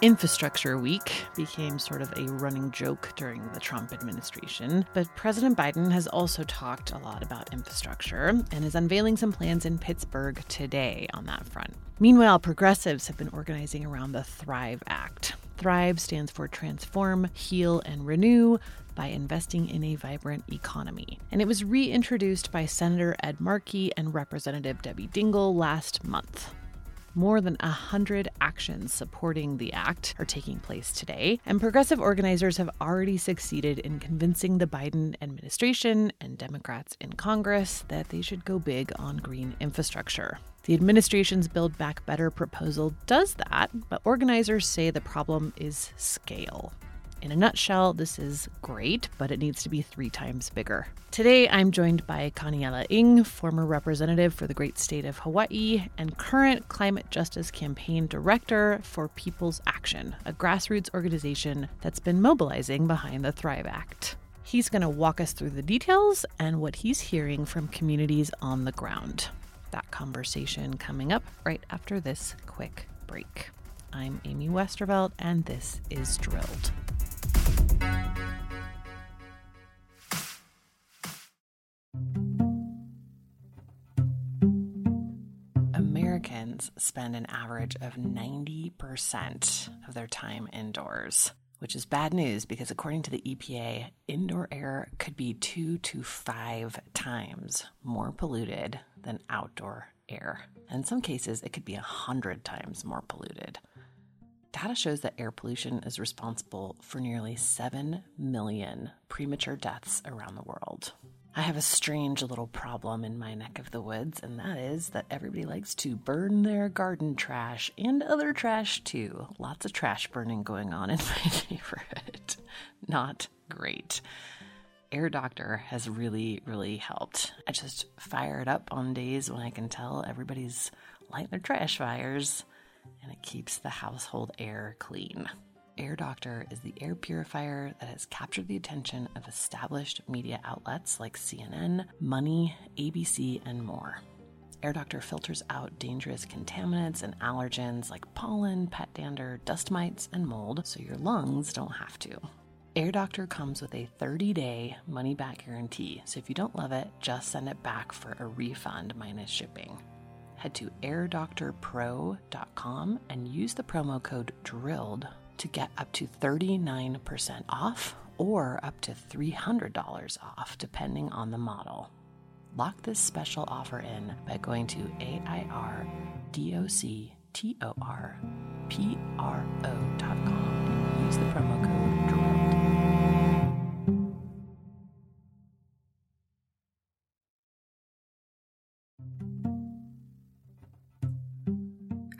Infrastructure Week became sort of a running joke during the Trump administration, but President Biden has also talked a lot about infrastructure and is unveiling some plans in Pittsburgh today on that front. Meanwhile, progressives have been organizing around the Thrive Act. Thrive stands for Transform, Heal, and Renew by investing in a vibrant economy. And it was reintroduced by Senator Ed Markey and Representative Debbie Dingell last month. More than 100 actions supporting the act are taking place today, and progressive organizers have already succeeded in convincing the Biden administration and Democrats in Congress that they should go big on green infrastructure. The administration's Build Back Better proposal does that, but organizers say the problem is scale. In a nutshell, this is great, but it needs to be three times bigger. Today, I'm joined by Kaniela Ing, former representative for the great state of Hawaii and current climate justice campaign director for People's Action, a grassroots organization that's been mobilizing behind the Thrive Act. He's going to walk us through the details and what he's hearing from communities on the ground. That conversation coming up right after this quick break. I'm Amy Westervelt, and this is Drilled. Spend an average of 90% of their time indoors, which is bad news because, according to the EPA, indoor air could be two to five times more polluted than outdoor air. In some cases, it could be a hundred times more polluted. Data shows that air pollution is responsible for nearly 7 million premature deaths around the world. I have a strange little problem in my neck of the woods, and that is that everybody likes to burn their garden trash and other trash too. Lots of trash burning going on in my neighborhood. Not great. Air Doctor has really, really helped. I just fire it up on days when I can tell everybody's lighting their trash fires and it keeps the household air clean. Air Doctor is the air purifier that has captured the attention of established media outlets like CNN, Money, ABC, and more. Air Doctor filters out dangerous contaminants and allergens like pollen, pet dander, dust mites, and mold so your lungs don't have to. Air Doctor comes with a 30 day money back guarantee, so if you don't love it, just send it back for a refund minus shipping head to airdoctorpro.com and use the promo code DRILLED to get up to 39% off or up to $300 off, depending on the model. Lock this special offer in by going to AIRDOCTORPRO.com and use the promo code.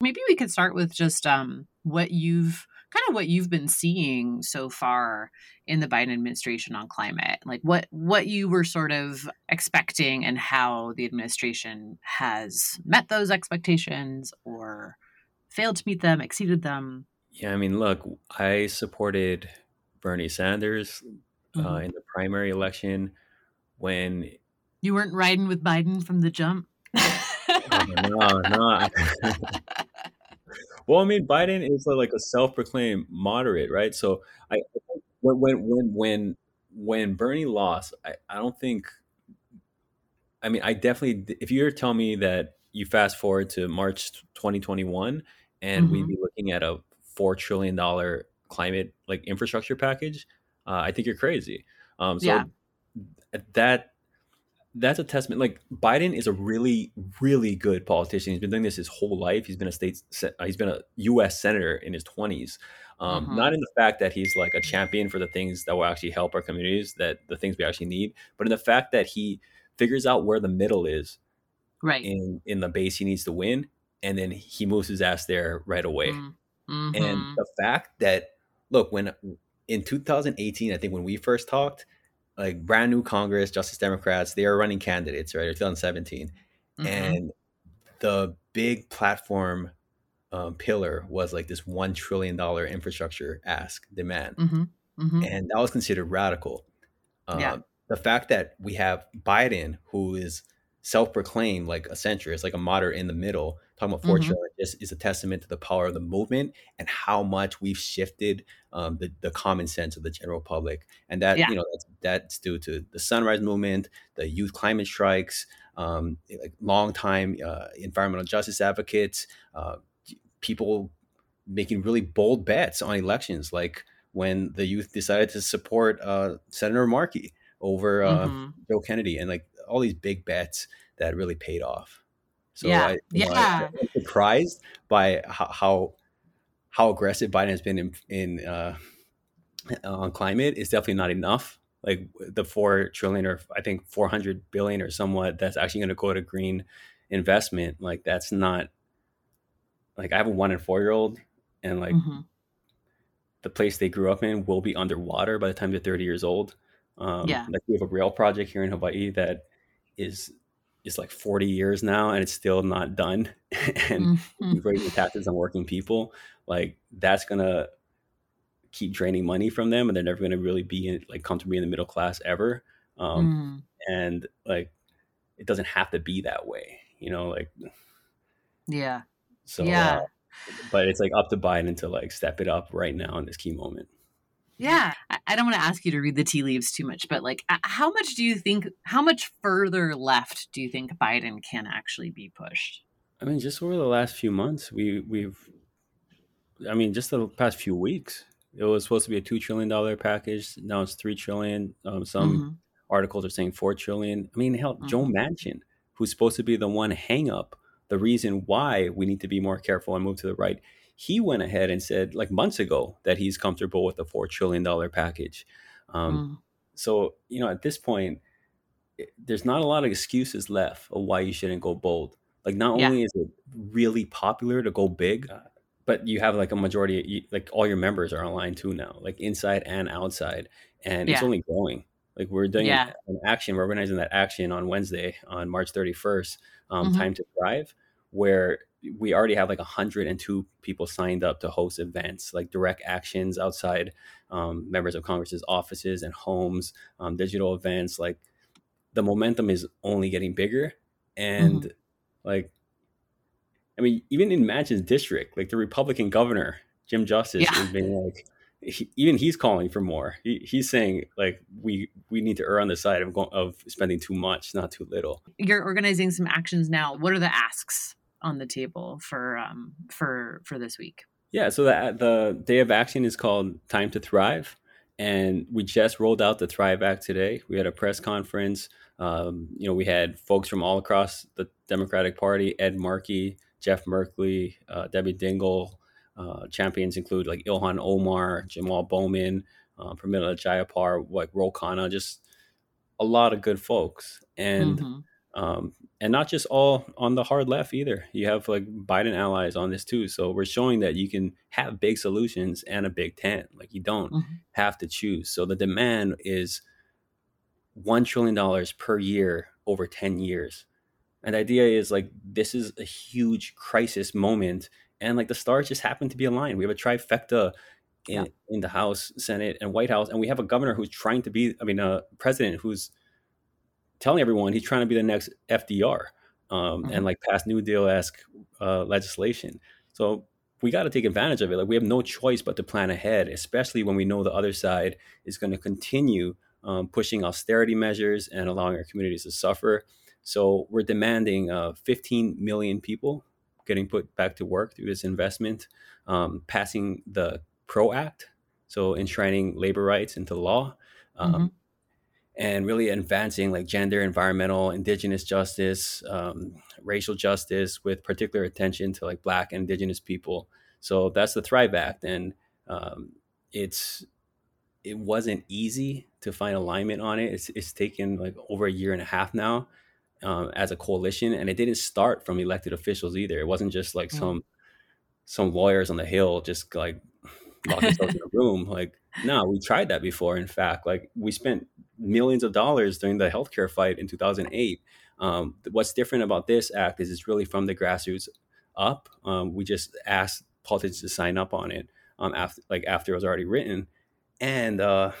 Maybe we could start with just um, what you've kind of what you've been seeing so far in the Biden administration on climate. Like what what you were sort of expecting and how the administration has met those expectations or failed to meet them, exceeded them. Yeah, I mean, look, I supported Bernie Sanders uh, mm-hmm. in the primary election when you weren't riding with Biden from the jump. oh, no, no. well, I mean, Biden is like a self-proclaimed moderate, right? So I when when when when when Bernie lost, I, I don't think. I mean, I definitely. If you're telling me that you fast forward to March 2021 and mm-hmm. we'd be looking at a four trillion dollar climate like infrastructure package, uh, I think you're crazy. Um, so yeah. that that's a testament. Like Biden is a really, really good politician. He's been doing this his whole life. He's been a state, uh, he's been a U.S. senator in his twenties. Um, mm-hmm. Not in the fact that he's like a champion for the things that will actually help our communities, that the things we actually need, but in the fact that he figures out where the middle is, right in in the base he needs to win, and then he moves his ass there right away. Mm-hmm. And the fact that look when in 2018, I think when we first talked, like brand new Congress, Justice Democrats, they are running candidates, right? Or 2017. Mm-hmm. And the big platform um, pillar was like this $1 trillion infrastructure ask demand. Mm-hmm. Mm-hmm. And that was considered radical. Um, yeah. The fact that we have Biden, who is self proclaimed like a centrist, like a moderate in the middle, talking about 4 mm-hmm. is, is, a testament to the power of the movement and how much we've shifted um, the, the common sense of the general public. And that, yeah. you know, that's, that's due to the sunrise movement, the youth climate strikes, um, like long time uh, environmental justice advocates, uh, people making really bold bets on elections, like when the youth decided to support uh, Senator Markey over uh, mm-hmm. Joe Kennedy and like all these big bets that really paid off. So yeah, I, yeah. Know, I, am surprised by how, how aggressive Biden has been in, in uh, on climate. Is definitely not enough. Like the four trillion or I think four hundred billion or somewhat that's actually going to go to green investment. Like that's not. Like I have a one and four year old, and like mm-hmm. the place they grew up in will be underwater by the time they're thirty years old. Um, yeah. Like we have a rail project here in Hawaii that is is like 40 years now and it's still not done and mm-hmm. raising taxes on working people like that's gonna keep draining money from them and they're never gonna really be in, like comfortably in the middle class ever um, mm. and like it doesn't have to be that way you know like yeah so yeah uh, but it's like up to biden to like step it up right now in this key moment yeah. I don't want to ask you to read the tea leaves too much, but like, how much do you think, how much further left do you think Biden can actually be pushed? I mean, just over the last few months, we, we've, I mean, just the past few weeks, it was supposed to be a $2 trillion package. Now it's 3 trillion. Um, some mm-hmm. articles are saying 4 trillion. I mean, hell, mm-hmm. Joe Manchin, who's supposed to be the one hang up, the reason why we need to be more careful and move to the right he went ahead and said like months ago that he's comfortable with a four trillion dollar package. Um, mm. So you know, at this point, there's not a lot of excuses left of why you shouldn't go bold. Like, not yeah. only is it really popular to go big, uh, but you have like a majority, like all your members are online too now, like inside and outside, and yeah. it's only growing. Like we're doing yeah. an action, we're organizing that action on Wednesday, on March 31st, um, mm-hmm. Time to Thrive, where we already have like 102 people signed up to host events like direct actions outside um, members of congress's offices and homes um, digital events like the momentum is only getting bigger and mm-hmm. like i mean even in manchin's district like the republican governor jim justice yeah. is being like he, even he's calling for more he, he's saying like we we need to err on the side of, going, of spending too much not too little you're organizing some actions now what are the asks on the table for um, for for this week. Yeah, so the the day of action is called Time to Thrive, and we just rolled out the Thrive Act today. We had a press conference. Um, you know, we had folks from all across the Democratic Party: Ed Markey, Jeff Merkley, uh, Debbie Dingell. Uh, champions include like Ilhan Omar, Jamal Bowman, uh, Pramila Jayapal, like Ro Khanna, just a lot of good folks. And mm-hmm. Um, and not just all on the hard left either. You have like Biden allies on this too. So we're showing that you can have big solutions and a big tent. Like you don't mm-hmm. have to choose. So the demand is $1 trillion per year over 10 years. And the idea is like this is a huge crisis moment. And like the stars just happen to be aligned. We have a trifecta in, yeah. in the House, Senate, and White House. And we have a governor who's trying to be, I mean, a president who's telling everyone he's trying to be the next FDR um, mm-hmm. and like pass New Deal esque uh, legislation. So we got to take advantage of it. Like we have no choice but to plan ahead, especially when we know the other side is going to continue um, pushing austerity measures and allowing our communities to suffer. So we're demanding uh, 15 million people getting put back to work through this investment, um, passing the PRO Act, so enshrining labor rights into law. Um, mm-hmm and really advancing like gender, environmental, indigenous justice, um, racial justice, with particular attention to like Black and Indigenous people. So that's the Thrive Act, and um, it's it wasn't easy to find alignment on it. It's, it's taken like over a year and a half now um, as a coalition, and it didn't start from elected officials either. It wasn't just like mm. some some lawyers on the hill just like lock themselves in a room. Like, no, we tried that before. In fact, like we spent millions of dollars during the healthcare fight in 2008. Um, what's different about this act is it's really from the grassroots up. Um, we just asked politicians to sign up on it um, after, like after it was already written, and uh,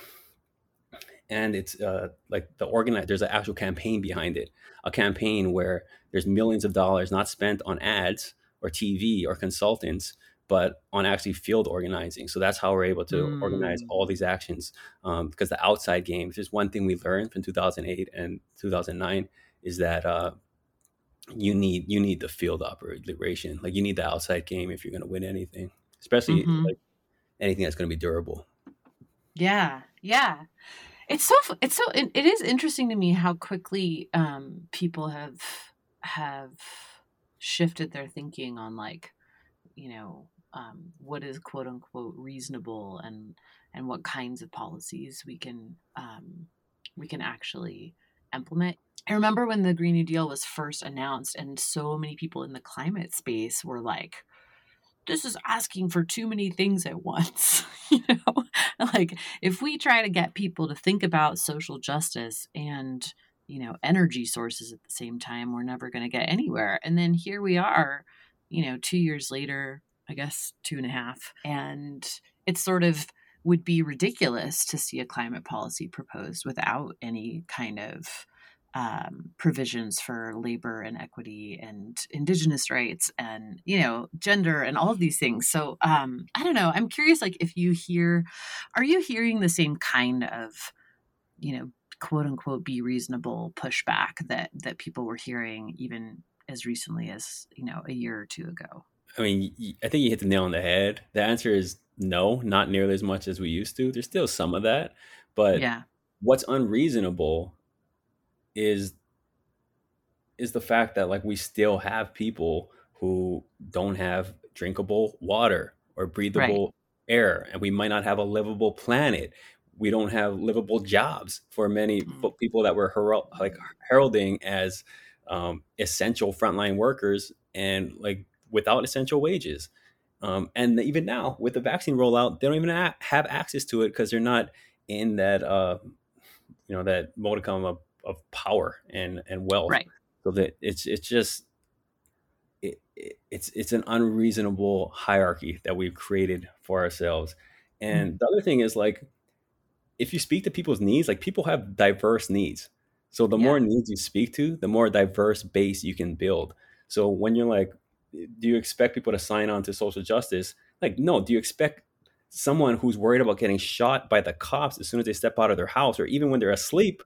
and it's uh, like the organize. There's an actual campaign behind it, a campaign where there's millions of dollars not spent on ads or TV or consultants, but on actually field organizing. So that's how we're able to mm. organize all these actions. Um, because the outside game, if there's one thing we learned from 2008 and 2009, is that uh, you need you need the field operation. Like you need the outside game if you're going to win anything, especially mm-hmm. like anything that's going to be durable. Yeah, yeah. It's so it's so it, it is interesting to me how quickly um, people have have shifted their thinking on like you know um, what is quote unquote reasonable and and what kinds of policies we can um, we can actually implement. I remember when the Green New Deal was first announced, and so many people in the climate space were like, "This is asking for too many things at once." you know, like if we try to get people to think about social justice and you know energy sources at the same time, we're never going to get anywhere. And then here we are, you know, two years later, I guess two and a half. And it sort of would be ridiculous to see a climate policy proposed without any kind of um, provisions for labor and equity and indigenous rights and you know gender and all of these things. So um, i don't know. I'm curious like if you hear are you hearing the same kind of you know quote unquote be reasonable pushback that that people were hearing even as recently as you know a year or two ago I mean, I think you hit the nail on the head. The answer is no, not nearly as much as we used to. There's still some of that, but yeah. what's unreasonable is is the fact that like we still have people who don't have drinkable water or breathable right. air and we might not have a livable planet we don't have livable jobs for many mm. people that were her- like heralding as um, essential frontline workers and like without essential wages. Um, and even now, with the vaccine rollout, they don't even have access to it because they're not in that, uh, you know, that modicum of, of power and and wealth. Right. So that it's it's just it, it, it's it's an unreasonable hierarchy that we've created for ourselves. And mm-hmm. the other thing is like, if you speak to people's needs, like people have diverse needs. So the yeah. more needs you speak to, the more diverse base you can build. So when you're like, do you expect people to sign on to social justice? Like, no. Do you expect someone who's worried about getting shot by the cops as soon as they step out of their house, or even when they're asleep?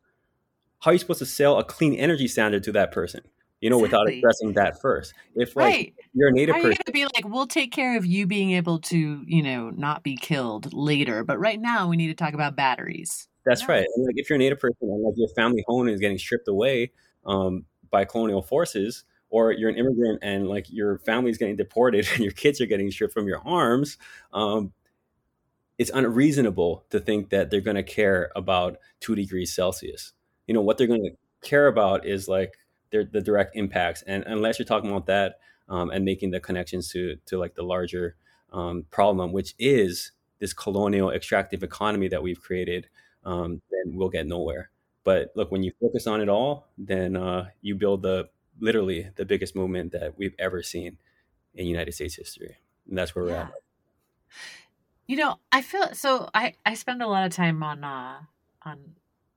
How are you supposed to sell a clean energy standard to that person? You know, exactly. without addressing that first. If like right. you're a native How person, to be like, we'll take care of you being able to, you know, not be killed later, but right now we need to talk about batteries. That's right. And like, if you're a native person and like your family home is getting stripped away um, by colonial forces, or you're an immigrant and like your family's getting deported and your kids are getting stripped from your arms um, it's unreasonable to think that they're going to care about two degrees celsius you know what they're going to care about is like the direct impacts. And unless you're talking about that um, and making the connections to to like the larger um, problem, which is this colonial extractive economy that we've created, um, then we'll get nowhere. But look, when you focus on it all, then uh, you build the literally the biggest movement that we've ever seen in United States history, and that's where we're at. You know, I feel so. I I spend a lot of time on uh, on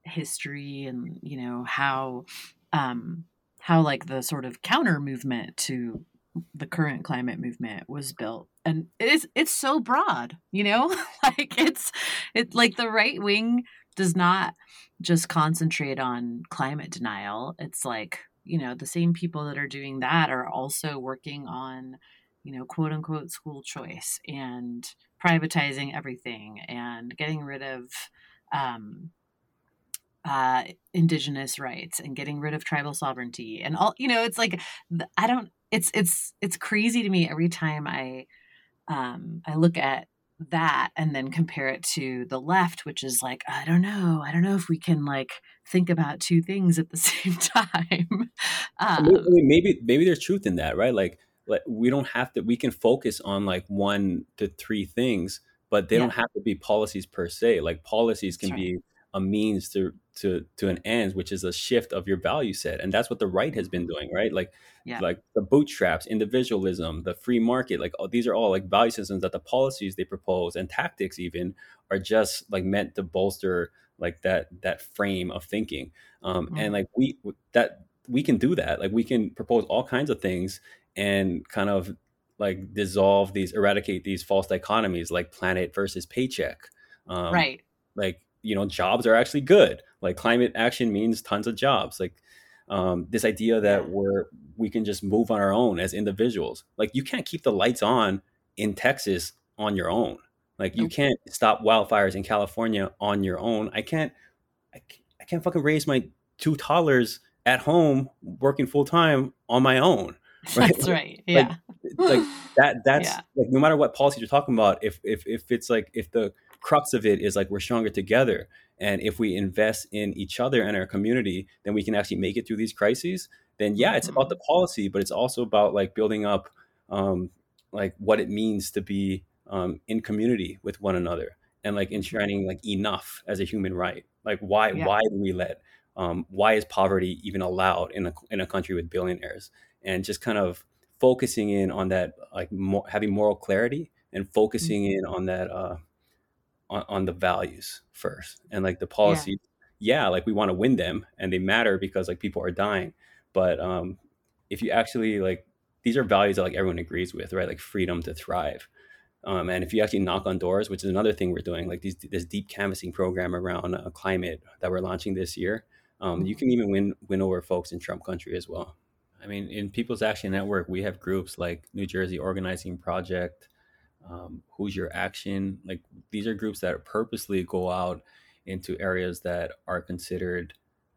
history and you know how um how like the sort of counter movement to the current climate movement was built and it is it's so broad you know like it's it like the right wing does not just concentrate on climate denial it's like you know the same people that are doing that are also working on you know quote unquote school choice and privatizing everything and getting rid of um, uh, indigenous rights and getting rid of tribal sovereignty and all you know it's like i don't it's it's it's crazy to me every time i um i look at that and then compare it to the left which is like i don't know i don't know if we can like think about two things at the same time um, maybe, maybe there's truth in that right like like we don't have to we can focus on like one to three things but they yeah. don't have to be policies per se like policies can right. be a means to to to an end which is a shift of your value set and that's what the right has been doing right? Like yeah. like the bootstraps individualism the free market like oh, these are all like value systems that the policies they propose and tactics even are just like meant to bolster like that that frame of thinking. Um mm-hmm. and like we that we can do that. Like we can propose all kinds of things and kind of like dissolve these eradicate these false dichotomies like planet versus paycheck. Um, right. like you know jobs are actually good. Like climate action means tons of jobs. Like um, this idea that we're we can just move on our own as individuals. Like you can't keep the lights on in texas on your own. Like you can't stop wildfires in california on your own. I can't i can't, I can't fucking raise my two toddlers at home working full time on my own right? that's right. Yeah. like, like that that's yeah. like no matter what policies you're talking about if if if it's like if the crux of it is like we're stronger together. And if we invest in each other and our community, then we can actually make it through these crises. Then yeah, it's about mm-hmm. the policy, but it's also about like building up um, like what it means to be um, in community with one another and like enshrining like enough as a human right. Like why yeah. why do we let um, why is poverty even allowed in a in a country with billionaires? And just kind of focusing in on that like more, having moral clarity and focusing mm-hmm. in on that uh, on, on the values first. And like the policy yeah, yeah like we want to win them and they matter because like people are dying. But um if you actually like these are values that like everyone agrees with right? Like freedom to thrive. Um, and if you actually knock on doors which is another thing we're doing like these this deep canvassing program around uh, climate that we're launching this year um, you mm-hmm. can even win win over folks in trump country as well. I mean in people's action network we have groups like new jersey organizing project um, Hoosier Action? Like these are groups that purposely go out into areas that are considered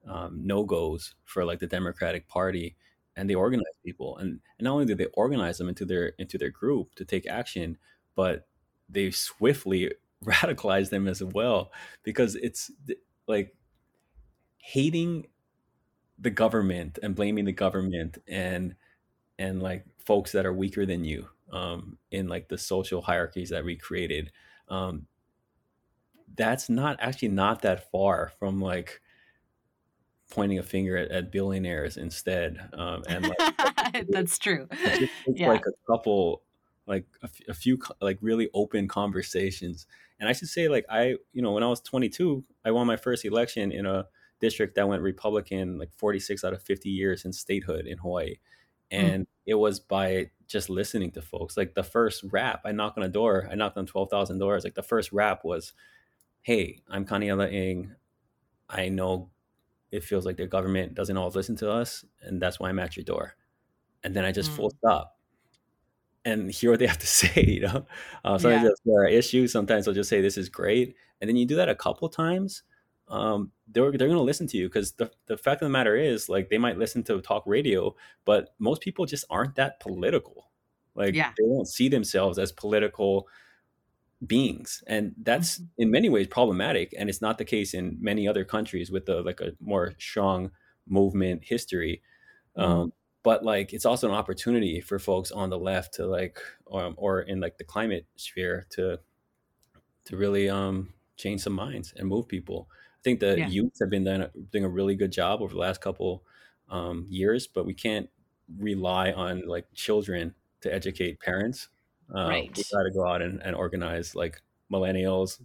um, no-goes for like the democratic party and they organize people and, and not only do they organize them into their into their group to take action but they swiftly radicalize them as well because it's like hating the government and blaming the government and and like folks that are weaker than you um, in like the social hierarchies that we created um, that's not actually not that far from like pointing a finger at, at billionaires instead um, and like, that's true yeah. like a couple like a, f- a few like really open conversations and i should say like i you know when i was 22 i won my first election in a district that went republican like 46 out of 50 years in statehood in hawaii Hmm. and mm. it was by just listening to folks. Like the first rap, I knocked on a door, I knocked on twelve thousand doors. Like the first rap was, "Hey, I'm Kaniela Ing. I know it feels like the government doesn't always listen to us, and that's why I'm at your door." And then I just mm. full stop and hear what they have to say. You know, uh, sometimes yeah. there are issues. Sometimes they'll just say, "This is great," and then you do that a couple times um, they're they're going to listen to you because the the fact of the matter is like they might listen to talk radio, but most people just aren't that political. Like yeah. they don't see themselves as political beings, and that's mm-hmm. in many ways problematic. And it's not the case in many other countries with the like a more strong movement history. Um, mm-hmm. but like it's also an opportunity for folks on the left to like um, or in like the climate sphere to to really um change some minds and move people. I think the yeah. youth have been doing a, doing a really good job over the last couple um, years, but we can't rely on like children to educate parents. Uh, right. We got to go out and, and, organize like millennials,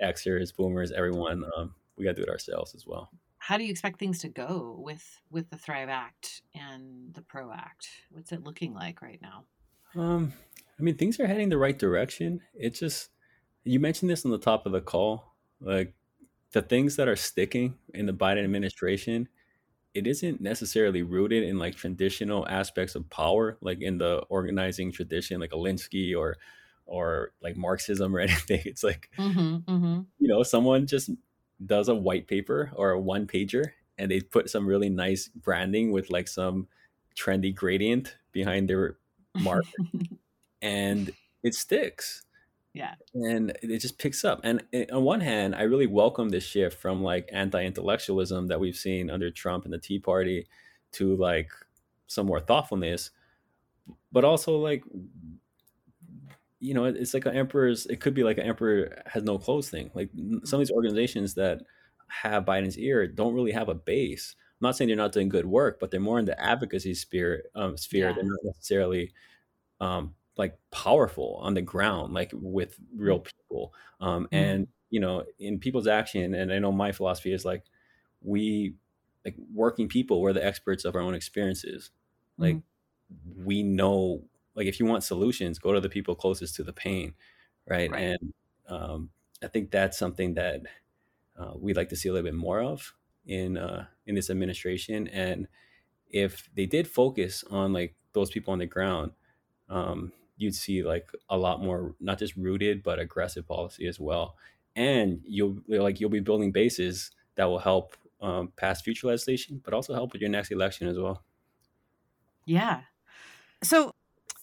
Xers, boomers, everyone. Um, we got to do it ourselves as well. How do you expect things to go with with the Thrive Act and the Pro Act? What's it looking like right now? Um, I mean, things are heading the right direction. It's just you mentioned this on the top of the call, like the things that are sticking in the Biden administration it isn't necessarily rooted in like traditional aspects of power, like in the organizing tradition, like Alinsky or or like Marxism or anything. It's like mm-hmm, mm-hmm. you know, someone just does a white paper or a one pager and they put some really nice branding with like some trendy gradient behind their mark and it sticks. Yeah. And it just picks up. And on one hand, I really welcome this shift from like anti intellectualism that we've seen under Trump and the Tea Party to like some more thoughtfulness. But also, like, you know, it's like an emperor's, it could be like an emperor has no clothes thing. Like some of these organizations that have Biden's ear don't really have a base. I'm not saying they're not doing good work, but they're more in the advocacy sphere. Um, sphere. Yeah. They're not necessarily um, like powerful on the ground, like with real mm. people. Um, mm-hmm. And you know, in people's action, and I know my philosophy is like we like working people, we're the experts of our own experiences. Like mm-hmm. we know, like if you want solutions, go to the people closest to the pain, right? right. And um, I think that's something that uh, we'd like to see a little bit more of in uh, in this administration. And if they did focus on like those people on the ground, um, you'd see like a lot more not just rooted but aggressive policy as well. And you'll like you'll be building bases that will help um, pass future legislation but also help with your next election as well. Yeah. So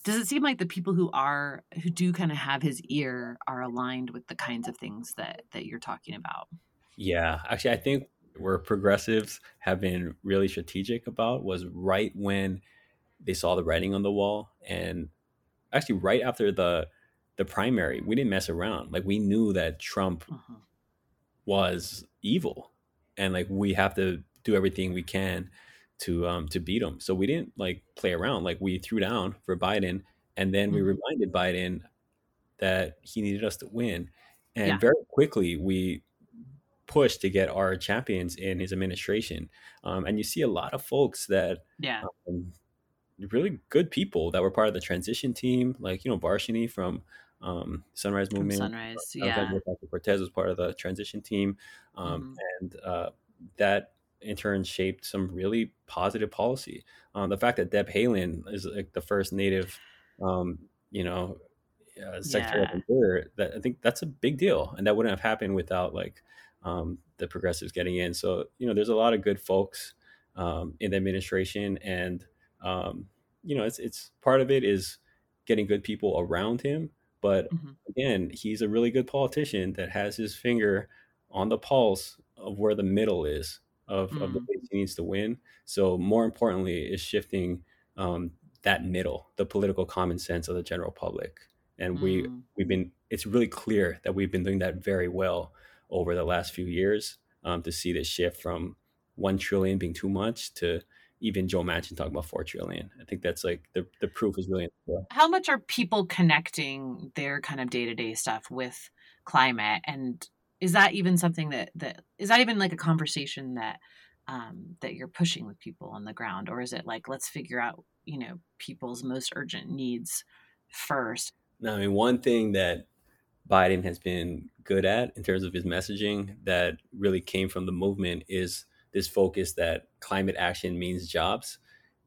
does it seem like the people who are who do kind of have his ear are aligned with the kinds of things that that you're talking about? Yeah. Actually i think where progressives have been really strategic about was right when they saw the writing on the wall and actually right after the the primary, we didn't mess around. Like we knew that Trump uh-huh. was evil, and like we have to do everything we can to um to beat him. So we didn't like play around. Like we threw down for Biden, and then we mm-hmm. reminded Biden that he needed us to win. And yeah. very quickly we pushed to get our champions in his administration. Um, and you see a lot of folks that yeah. Um, really good people that were part of the transition team, like you know Varshini from um, Sunrise Movement. From Sunrise, yeah. Cortez was part of the transition team, um, mm and uh, that in turn shaped some really positive policy. Um, the fact that Deb Haaland is like the first Native, um, you know, uh, Secretary yeah. of Interior, that I think that's a big deal, and that wouldn't have happened without like um, the progressives getting in. So you know, there's a lot of good folks um, in the administration, and um, you know, it's it's part of it is getting good people around him. But mm-hmm. again, he's a really good politician that has his finger on the pulse of where the middle is of, mm. of the place mm. he needs to win. So more importantly, is shifting um, that middle, the political common sense of the general public. And mm. we we've been it's really clear that we've been doing that very well over the last few years um, to see this shift from one trillion being too much to even Joe Manchin talking about four trillion. I think that's like the the proof is really. How much are people connecting their kind of day to day stuff with climate, and is that even something that that is that even like a conversation that um, that you're pushing with people on the ground, or is it like let's figure out you know people's most urgent needs first? No, I mean one thing that Biden has been good at in terms of his messaging that really came from the movement is this focus that climate action means jobs.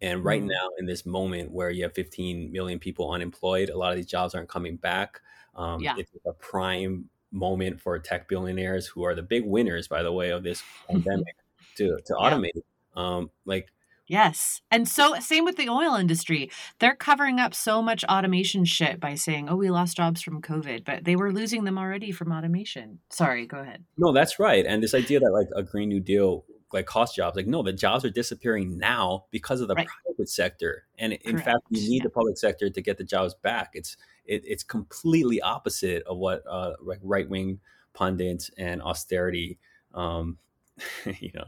And right mm. now, in this moment where you have 15 million people unemployed, a lot of these jobs aren't coming back. Um, yeah. It's a prime moment for tech billionaires who are the big winners, by the way, of this pandemic to, to automate. Yeah. Um, like, Yes. And so same with the oil industry. They're covering up so much automation shit by saying, "Oh, we lost jobs from COVID," but they were losing them already from automation. Sorry, go ahead. No, that's right. And this idea that like a green new deal like cost jobs. Like no, the jobs are disappearing now because of the Right. private sector, and in Correct. fact, you need Yeah. the public sector to get the jobs back. It's it, it's completely opposite of what uh, like right wing pundits and austerity, um, you know,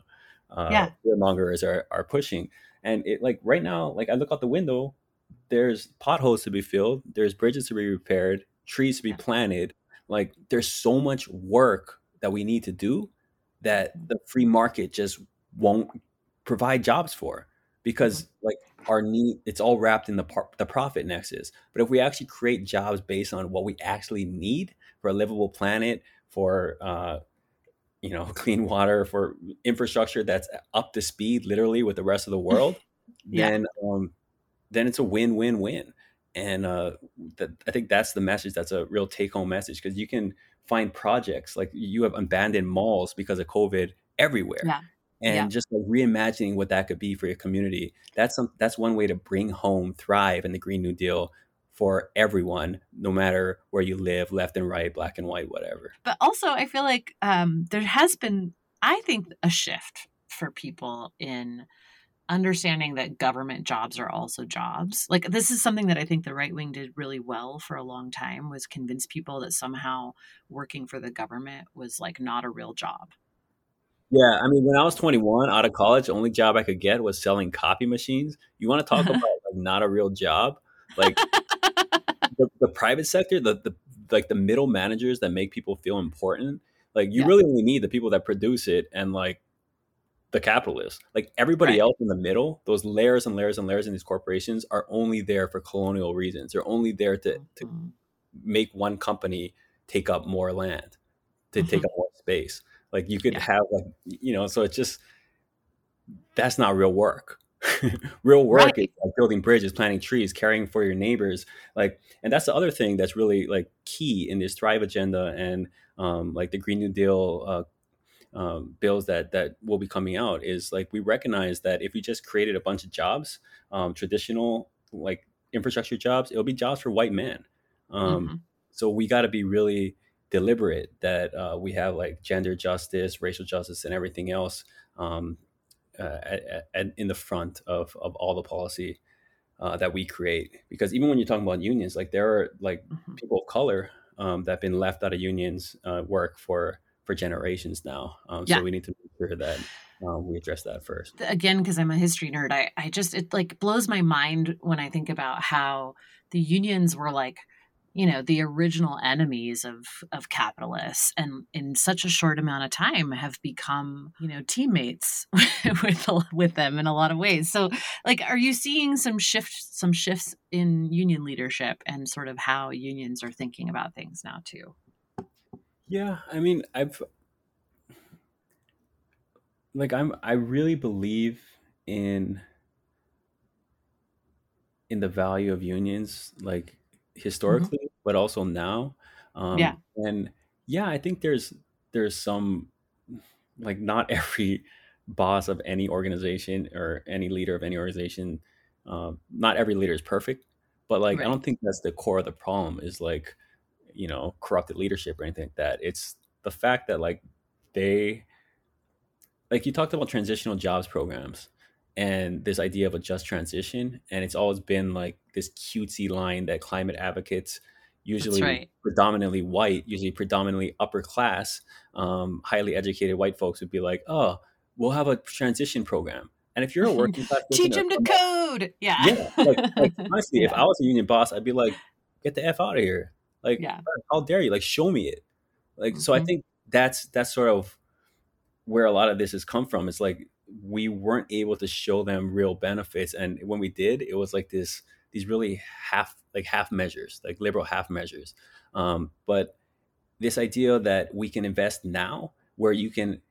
uh, Yeah. fearmongers are are pushing. And it like right now, like I look out the window, there's potholes to be filled, there's bridges to be repaired, trees to be planted. Like there's so much work that we need to do that the free market just won't provide jobs for because like our need it's all wrapped in the par- the profit nexus. But if we actually create jobs based on what we actually need for a livable planet for uh you know clean water for infrastructure that's up to speed literally with the rest of the world Yeah. then um then it's a win-win-win. And uh that, i think that's the message that's a real take-home message because you can find projects like you have abandoned malls because of covid everywhere Yeah. and Yeah. just like reimagining what that could be for your community that's some that's one way to bring home thrive in the green new deal for everyone no matter where you live left and right black and white whatever but also I feel like um, there has been, I think, a shift for people in understanding that government jobs are also jobs. Like this is something that I think the right wing did really well for a long time was convince people that somehow working for the government was like not a real job. yeah i mean when i was 21 out of college the only job i could get was selling copy machines you want to talk about like not a real job like the, the private sector the, the like the middle managers that make people feel important like you Yeah. really only need the people that produce it and like the capitalists like everybody Right. else in the middle those layers and layers and layers in these corporations are only there for colonial reasons they're only there to, to Mhm. make one company take up more land to take Mhm. up more space like you could Yeah. have like you know so it's just that's not real work real work Right. is like building bridges planting trees caring for your neighbors like and that's the other thing that's really like key in this thrive agenda and um, like the green new deal uh, um, bills that that will be coming out is like we recognize that if we just created a bunch of jobs um, traditional like infrastructure jobs it'll be jobs for white men um, Mhm. so we got to be really deliberate that uh, we have like gender justice racial justice and everything else um, uh, at, at, in the front of, of all the policy uh, that we create because even when you're talking about unions like there are like Mhm. people of color um, that have been left out of unions uh, work for for generations now um, Yeah. so we need to make sure that um, we address that first. Again because i'm a history nerd I, I just it like blows my mind when i think about how the unions were like you know the original enemies of of capitalists and in such a short amount of time have become you know teammates with with them in a lot of ways. So like are you seeing some shifts some shifts in union leadership and sort of how unions are thinking about things now too Yeah, I mean, I've like I'm I really believe in in the value of unions like historically, but also now. Um Yeah. and yeah, I think there's there's some like not every boss of any organization or any leader of any organization um not every leader is perfect, but like I don't think that's the core of the problem is like you know corrupted leadership or anything like that. It's the fact that like they like you talked about transitional jobs programs and this idea of a just transition and it's always been like this cutesy line that climate advocates usually right. predominantly white usually predominantly upper class um, highly educated white folks would be like oh we'll have a transition program. And if you're a working class teach them to code! Yeah. Yeah like, like honestly if i was a union boss i'd be like get the f out of here like yeah. How dare you? Like show me it. Like so i Mhm. think that's that's sort of where a lot of this has come from. It's like we weren't able to show them real benefits and when we did it was like this these really half like half measures like liberal half measures. Um, but this idea that we can invest now where you can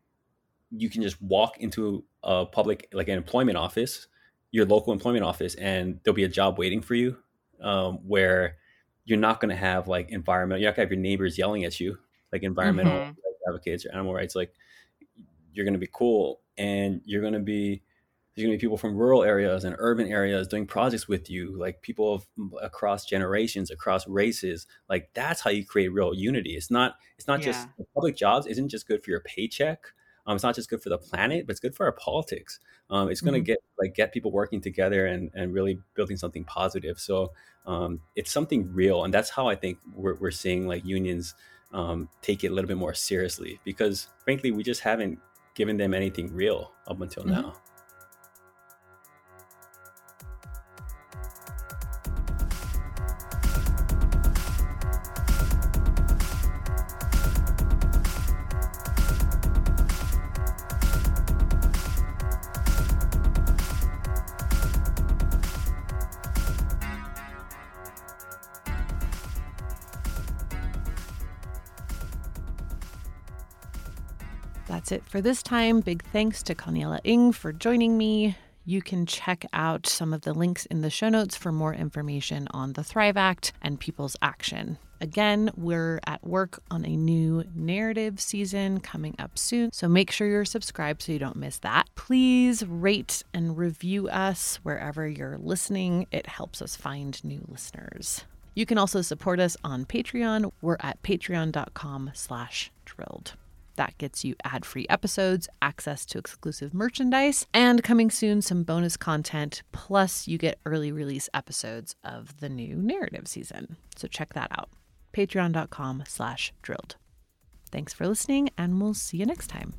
you can just walk into a public like an employment office your local employment office and there'll be a job waiting for you um, where you're not going to have like environmental you're not going to have your neighbors yelling at you like environmental Mhm. advocates or animal rights like you're going to be cool and you're going to be there's going to be people from rural areas and urban areas doing projects with you like people of, across generations across races like that's how you create real unity it's not it's not just public jobs isn't just good for your paycheck um, it's not just good for the planet, but it's good for our politics. Um, it's going to mm-hmm. get like get people working together and and really building something positive. So um, it's something real, and that's how I think we're we're seeing like unions um, take it a little bit more seriously because frankly, we just haven't given them anything real up until mm-hmm. now. That's it for this time. Big thanks to Kaniela Ing for joining me. You can check out some of the links in the show notes for more information on the Thrive Act and People's Action. Again, we're at work on a new narrative season coming up soon, so make sure you're subscribed so you don't miss that. Please rate and review us wherever you're listening. It helps us find new listeners. You can also support us on Patreon. We're at patreon.com slash drilled. That gets you ad free episodes, access to exclusive merchandise, and coming soon, some bonus content. Plus, you get early release episodes of the new narrative season. So check that out. Patreon.com slash drilled. Thanks for listening, and we'll see you next time.